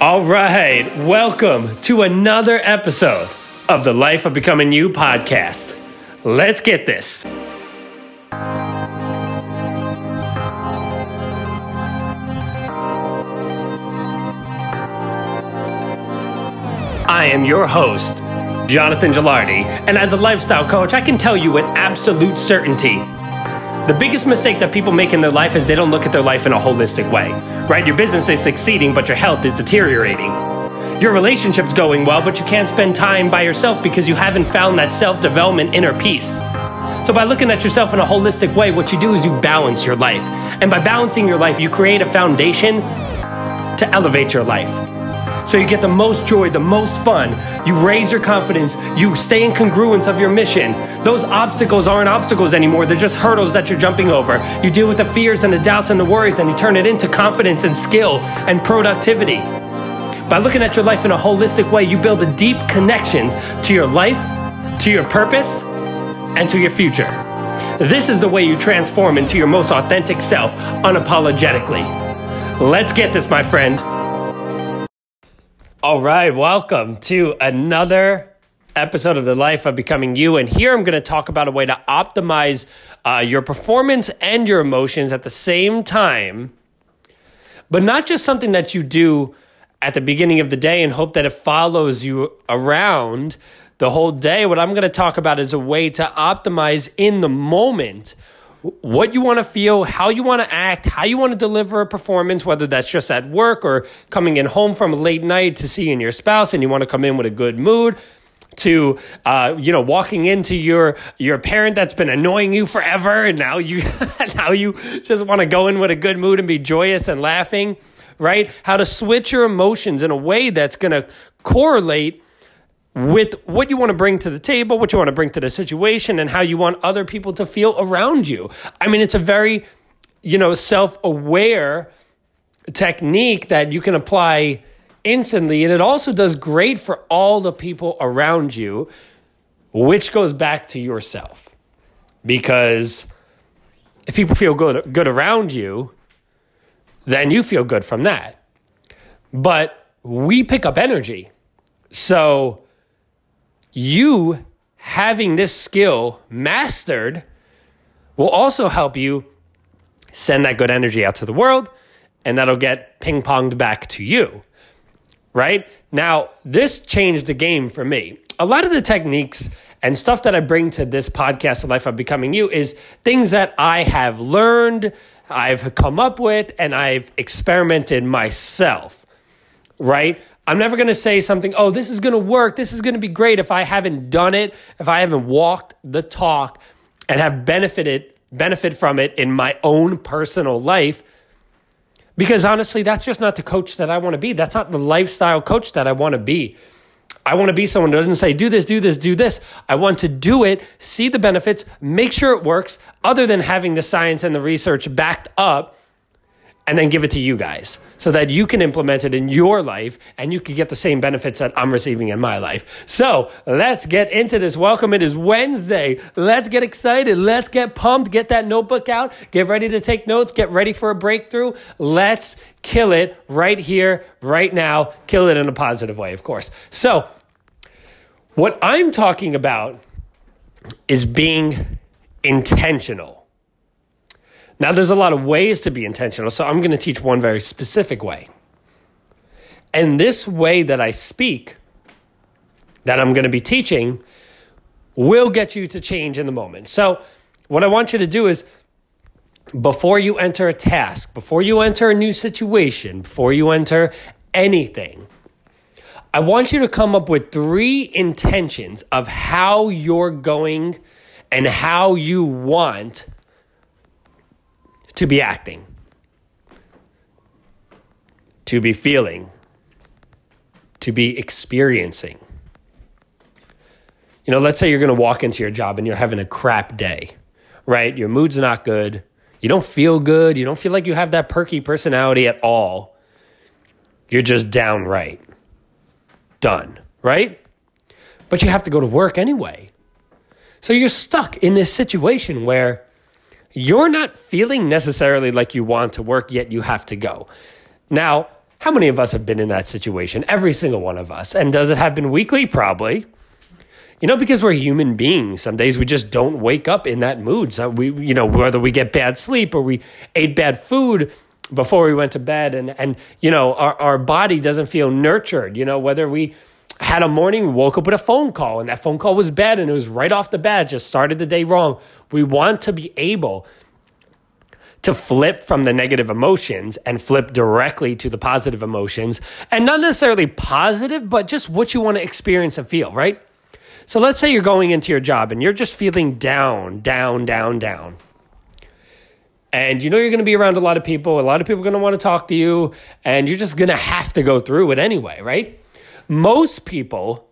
All right, welcome to another episode of the Life of Becoming You podcast. Let's get this. I am your host, Jonathan Gilardi, and as a lifestyle coach, I can tell you with absolute certainty the biggest mistake that people make in their life is they don't look at their life in a holistic way, right? Your business is succeeding, but your health is deteriorating. Your relationship's going well, but you can't spend time by yourself because you haven't found that self development inner peace. So, by looking at yourself in a holistic way, what you do is you balance your life. And by balancing your life, you create a foundation to elevate your life. So you get the most joy, the most fun. You raise your confidence. You stay in congruence of your mission. Those obstacles aren't obstacles anymore. They're just hurdles that you're jumping over. You deal with the fears and the doubts and the worries, and you turn it into confidence and skill and productivity. By looking at your life in a holistic way, you build a deep connections to your life, to your purpose, and to your future. This is the way you transform into your most authentic self unapologetically. Let's get this, my friend. All right, welcome to another episode of the life of becoming you. And here i'm going to talk about a way to optimize uh, your performance and your emotions at the same time but not just something that you do at the beginning of the day and hope that it follows you around the whole day. What i'm going to talk about is a way to optimize in the moment what you want to feel, how you want to act, how you want to deliver a performance, whether that's just at work or coming in home from a late night to seeing your spouse and you want to come in with a good mood to uh, you know walking into your your parent that's been annoying you forever and now you now you just want to go in with a good mood and be joyous and laughing right? How to switch your emotions in a way that's going to correlate with what you want to bring to the table, what you want to bring to the situation, and how you want other people to feel around you. I mean, it's a very, you know, self aware technique that you can apply instantly. And it also does great for all the people around you, which goes back to yourself. Because if people feel good, good around you, then you feel good from that. But we pick up energy. So, you having this skill mastered will also help you send that good energy out to the world and that'll get ping ponged back to you. Right? Now, this changed the game for me. A lot of the techniques and stuff that I bring to this podcast, The Life of Becoming You, is things that I have learned, I've come up with, and I've experimented myself. Right? I'm never going to say something, oh, this is going to work. This is going to be great if I haven't done it, if I haven't walked the talk and have benefited benefit from it in my own personal life. Because honestly, that's just not the coach that I want to be. That's not the lifestyle coach that I want to be. I want to be someone that doesn't say, do this, do this, do this. I want to do it, see the benefits, make sure it works, other than having the science and the research backed up and then give it to you guys so that you can implement it in your life and you can get the same benefits that I'm receiving in my life. So let's get into this. Welcome. It is Wednesday. Let's get excited. Let's get pumped. Get that notebook out. Get ready to take notes. Get ready for a breakthrough. Let's kill it right here, right now. Kill it in a positive way, of course. So, what I'm talking about is being intentional. Now, there's a lot of ways to be intentional, so I'm going to teach one very specific way. And this way that I speak, that I'm going to be teaching, will get you to change in the moment. So, what I want you to do is before you enter a task, before you enter a new situation, before you enter anything, I want you to come up with three intentions of how you're going and how you want to be acting, to be feeling, to be experiencing. You know, let's say you're going to walk into your job and you're having a crap day, right? Your mood's not good. You don't feel good. You don't feel like you have that perky personality at all. You're just downright done, right? But you have to go to work anyway. So you're stuck in this situation where you're not feeling necessarily like you want to work, yet you have to go. Now, How many of us have been in that situation? Every single one of us. And does it happen weekly? Probably. You know, because we're human beings. Some days we just don't wake up in that mood. So we, you know, whether we get bad sleep or we ate bad food before we went to bed and, and you know, our, our body doesn't feel nurtured, you know, whether we had a morning, woke up with a phone call and that phone call was bad and it was right off the bat, just started the day wrong. We want to be able to flip from the negative emotions and flip directly to the positive emotions and not necessarily positive, but just what you want to experience and feel, right? So let's say you're going into your job and you're just feeling down, down, down, down. And you know you're going to be around a lot of people. A lot of people are going to want to talk to you, and you're just going to have to go through it anyway, right? Most people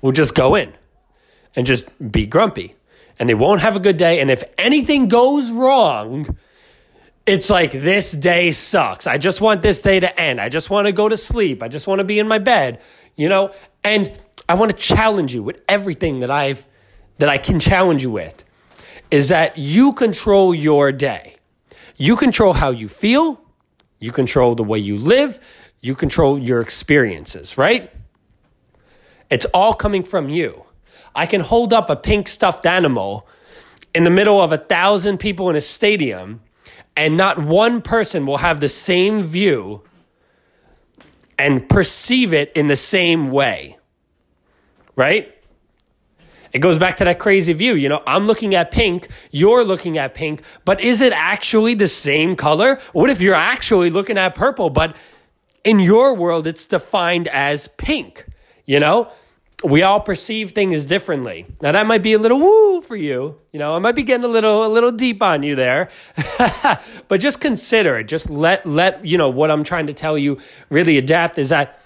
will just go in and just be grumpy, and they won't have a good day. And if anything goes wrong, it's like this day sucks. I just want this day to end. I just want to go to sleep. I just want to be in my bed, you know? And I want to challenge you with everything that I've that I can challenge you with is that you control your day. You control how you feel, you control the way you live, you control your experiences, right? It's all coming from you. I can hold up a pink stuffed animal in the middle of a thousand people in a stadium, and not one person will have the same view and perceive it in the same way right? It goes back to that crazy view. You know, I'm looking at pink, you're looking at pink, but is it actually the same color? What if you're actually looking at purple, but in your world it's defined as pink? You know, we all perceive things differently. Now that might be a little woo for you. You know, I might be getting a little a little deep on you there. but just consider it. Just let let, you know, what I'm trying to tell you really adapt is that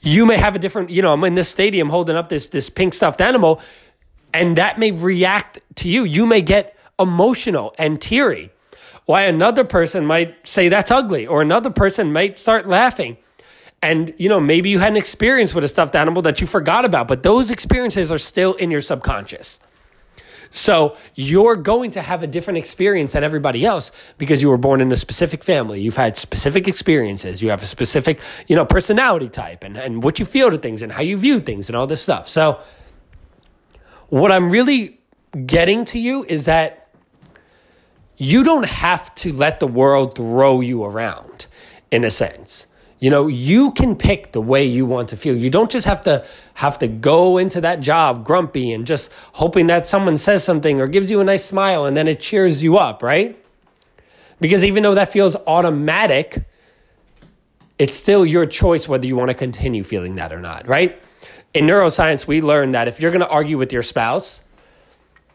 you may have a different, you know, I'm in this stadium holding up this this pink stuffed animal, and that may react to you. You may get emotional and teary. Why another person might say that's ugly, or another person might start laughing. And you know, maybe you had an experience with a stuffed animal that you forgot about, but those experiences are still in your subconscious. So you're going to have a different experience than everybody else because you were born in a specific family. You've had specific experiences. You have a specific, you know, personality type and, and what you feel to things and how you view things and all this stuff. So what I'm really getting to you is that you don't have to let the world throw you around in a sense. You know, you can pick the way you want to feel. You don't just have to have to go into that job grumpy and just hoping that someone says something or gives you a nice smile and then it cheers you up, right? Because even though that feels automatic, it's still your choice whether you want to continue feeling that or not, right? In neuroscience, we learned that if you're going to argue with your spouse,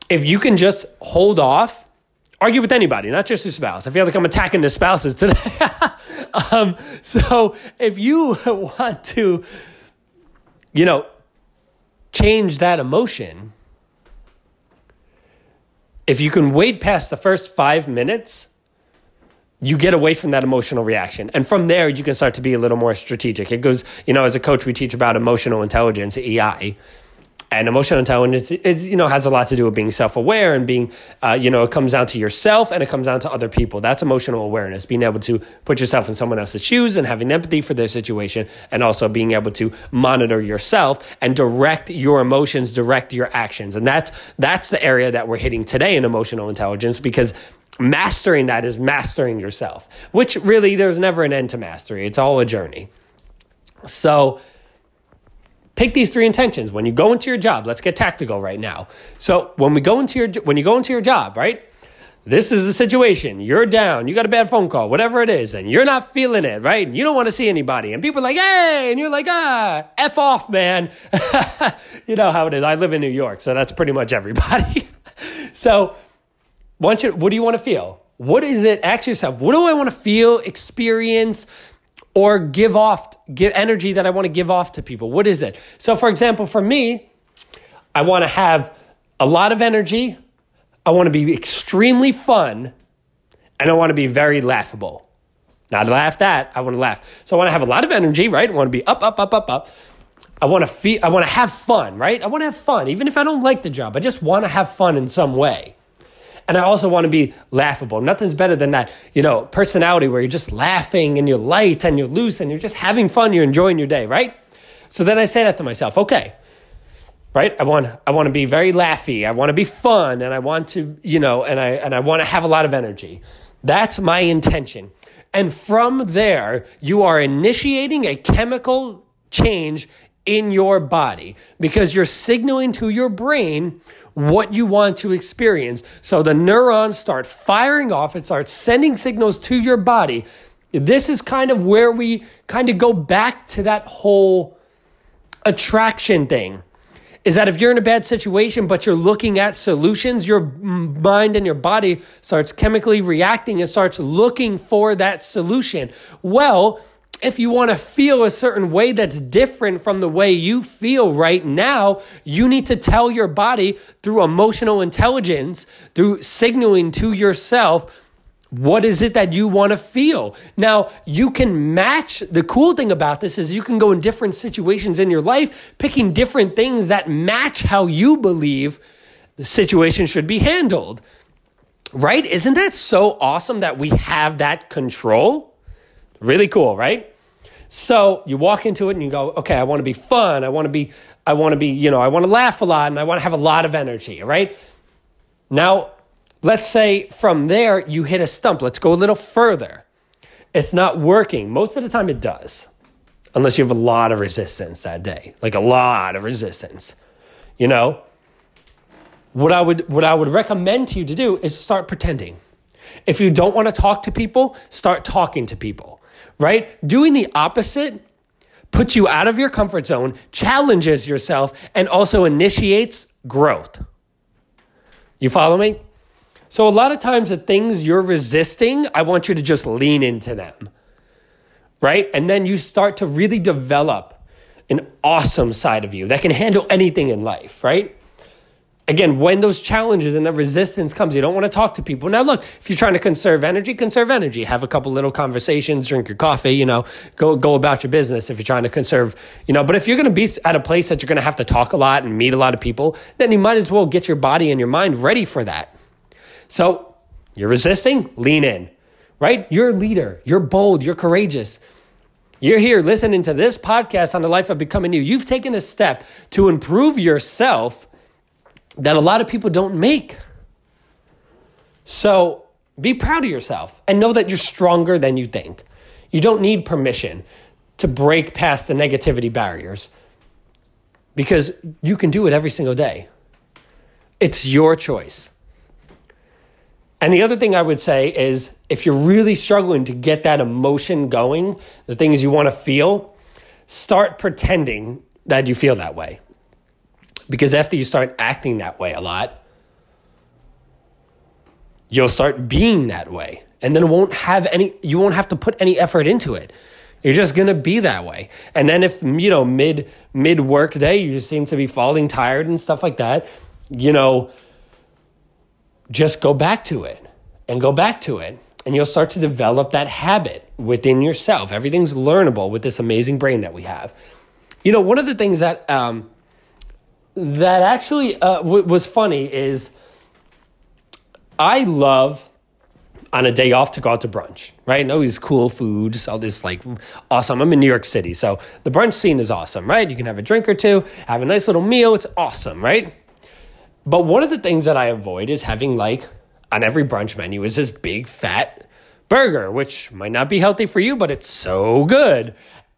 if you can just hold off argue with anybody, not just your spouse. I feel like I'm attacking the spouses today. um, so if you want to, you know, change that emotion, if you can wait past the first five minutes, you get away from that emotional reaction. And from there, you can start to be a little more strategic. It goes, you know, as a coach, we teach about emotional intelligence, EI and emotional intelligence is you know has a lot to do with being self-aware and being uh, you know it comes down to yourself and it comes down to other people. That's emotional awareness being able to put yourself in someone else's shoes and having empathy for their situation and also being able to monitor yourself and direct your emotions direct your actions. And that's that's the area that we're hitting today in emotional intelligence because mastering that is mastering yourself which really there's never an end to mastery. It's all a journey. So Pick these three intentions when you go into your job. Let's get tactical right now. So when we go into your when you go into your job, right? This is the situation. You're down. You got a bad phone call, whatever it is, and you're not feeling it, right? And you don't want to see anybody. And people are like, hey, and you're like, ah, F off, man. you know how it is. I live in New York, so that's pretty much everybody. so, you, what do you want to feel? What is it? Ask yourself, what do I want to feel, experience, or give off give energy that I want to give off to people. What is it? So for example, for me, I want to have a lot of energy, I want to be extremely fun, and I want to be very laughable. Not laugh at, I want to laugh. So I want to have a lot of energy, right? I want to be up, up, up, up, up. I want to feel I want to have fun, right? I want to have fun even if I don't like the job. I just want to have fun in some way. And I also want to be laughable. Nothing's better than that, you know, personality where you're just laughing and you're light and you're loose and you're just having fun, you're enjoying your day, right? So then I say that to myself, okay, right? I want I want to be very laughy. I want to be fun and I want to, you know, and I and I want to have a lot of energy. That's my intention. And from there, you are initiating a chemical change in your body because you're signaling to your brain what you want to experience. So the neurons start firing off, it starts sending signals to your body. This is kind of where we kind of go back to that whole attraction thing is that if you're in a bad situation but you're looking at solutions, your mind and your body starts chemically reacting and starts looking for that solution. Well, if you want to feel a certain way that's different from the way you feel right now, you need to tell your body through emotional intelligence, through signaling to yourself what is it that you want to feel? Now, you can match. The cool thing about this is you can go in different situations in your life, picking different things that match how you believe the situation should be handled. Right? Isn't that so awesome that we have that control? Really cool, right? So you walk into it and you go, okay, I want to be fun. I want to be, I want to be, you know, I want to laugh a lot and I want to have a lot of energy, right? Now, Let's say from there you hit a stump. Let's go a little further. It's not working. Most of the time it does, unless you have a lot of resistance that day, like a lot of resistance. You know, what I would what I would recommend to you to do is start pretending. If you don't want to talk to people, start talking to people. Right? Doing the opposite puts you out of your comfort zone, challenges yourself, and also initiates growth. You follow me? So, a lot of times, the things you're resisting, I want you to just lean into them, right? And then you start to really develop an awesome side of you that can handle anything in life, right? Again, when those challenges and the resistance comes, you don't want to talk to people. Now, look, if you're trying to conserve energy, conserve energy. Have a couple little conversations, drink your coffee, you know, go go about your business if you're trying to conserve, you know. But if you're going to be at a place that you're going to have to talk a lot and meet a lot of people, then you might as well get your body and your mind ready for that. So you're resisting, lean in, right? You're a leader, you're bold, you're courageous. You're here listening to this podcast on the life of becoming you. You've taken a step to improve yourself that a lot of people don't make. So be proud of yourself and know that you're stronger than you think. You don't need permission to break past the negativity barriers because you can do it every single day. It's your choice. And the other thing I would say is if you're really struggling to get that emotion going, the things you want to feel, start pretending that you feel that way. Because after you start acting that way a lot, you'll start being that way. And then it won't have any you won't have to put any effort into it. You're just to be that way. And then if, you know, mid mid work day you just seem to be falling tired and stuff like that, you know, just go back to it and go back to it. And you'll start to develop that habit within yourself. Everything's learnable with this amazing brain that we have. You know, one of the things that um, that actually uh, w- was funny is I love on a day off to go out to brunch, right? All these cool foods, all this like awesome. I'm in New York City, so the brunch scene is awesome, right? You can have a drink or two, have a nice little meal. It's awesome, right? But one of the things that I avoid is having like on every brunch menu is this big fat burger, which might not be healthy for you, but it's so good.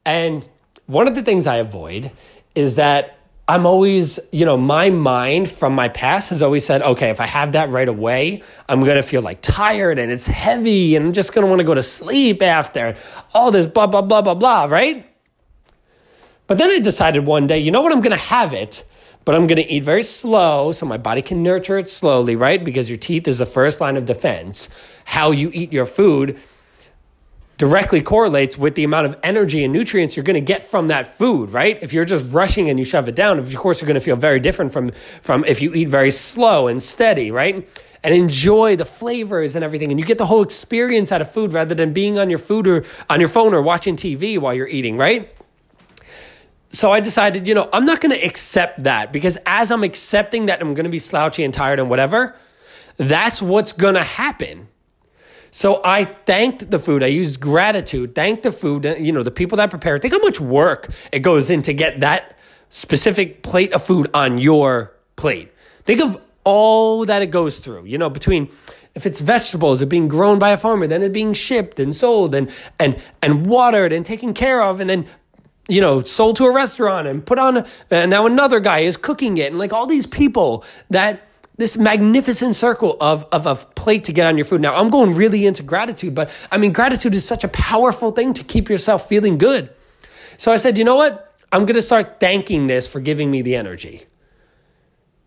And one of the things I avoid is that I'm always, you know, my mind from my past has always said, okay, if I have that right away, I'm going to feel like tired and it's heavy and I'm just going to want to go to sleep after all this blah, blah, blah, blah, blah, right? But then I decided one day, you know what, I'm going to have it but I'm going to eat very slow so my body can nurture it slowly, right? Because your teeth is the first line of defense. How you eat your food directly correlates with the amount of energy and nutrients you're going to get from that food, right? If you're just rushing and you shove it down, of course you're going to feel very different from from if you eat very slow and steady, right? And enjoy the flavors and everything and you get the whole experience out of food rather than being on your food or on your phone or watching TV while you're eating, right? so I decided, you know, I'm not going to accept that because as I'm accepting that I'm going to be slouchy and tired and whatever, that's what's going to happen. So I thanked the food. I used gratitude, thanked the food, uh, you know, the people that prepare. Think how much work it goes in to get that specific plate of food on your plate. Think of all that it goes through, you know, between if it's vegetables, it being grown by a farmer, then it being shipped and sold and and and watered and taken care of, and then you know sold to a restaurant and put on. And now another guy is cooking it, and like all these people that this magnificent circle of, of a plate to get on your food. Now, I'm going really into gratitude, but I mean, gratitude is such a powerful thing to keep yourself feeling good. So I said, you know what? I'm going to start thanking this for giving me the energy.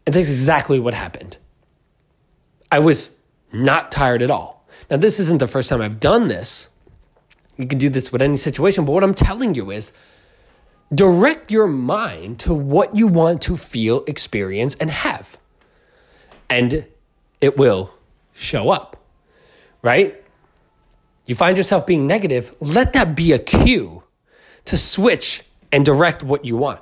And that's exactly what happened. I was not tired at all. Now, this isn't the first time I've done this. You can do this with any situation, but what I'm telling you is direct your mind to what you want to feel, experience, and have and it will show up, right? You find yourself being negative, let that be a cue to switch and direct what you want.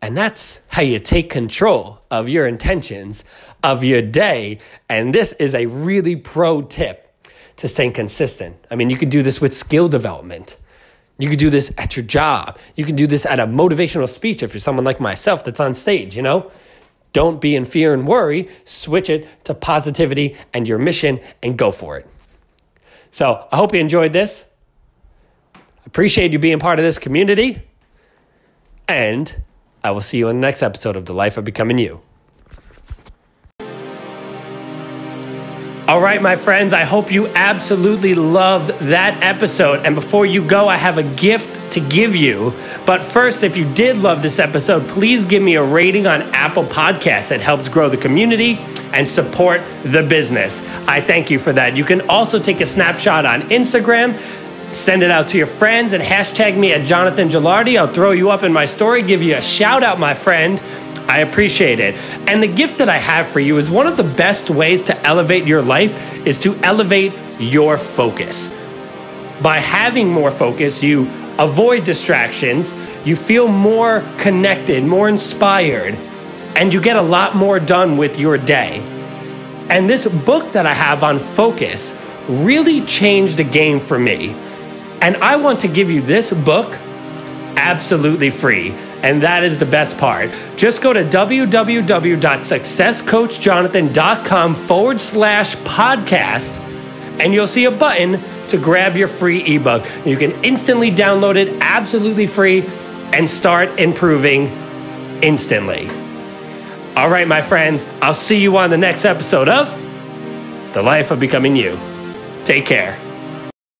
And that's how you take control of your intentions of your day. And this is a really pro tip to staying consistent. I mean, you could do this with skill development. You could do this at your job. You can do this at a motivational speech if you're someone like myself that's on stage, you know? Don't be in fear and worry. Switch it to positivity and your mission and go for it. So I hope you enjoyed this. Appreciate you being part of this community. And I will see you in the next episode of The Life of Becoming You. All right, my friends, I hope you absolutely loved that episode. And before you go, I have a gift to give you. But first, if you did love this episode, please give me a rating on Apple Podcasts. It helps grow the community and support the business. I thank you for that. You can also take a snapshot on Instagram. Send it out to your friends and hashtag me at Jonathan Gilardi. I'll throw you up in my story, give you a shout out, my friend. I appreciate it. And the gift that I have for you is one of the best ways to elevate your life is to elevate your focus. By having more focus, you avoid distractions, you feel more connected, more inspired, and you get a lot more done with your day. And this book that I have on focus really changed the game for me. And I want to give you this book absolutely free. And that is the best part. Just go to www.successcoachjonathan.com forward slash podcast, and you'll see a button to grab your free ebook. You can instantly download it absolutely free and start improving instantly. All right, my friends, I'll see you on the next episode of The Life of Becoming You. Take care.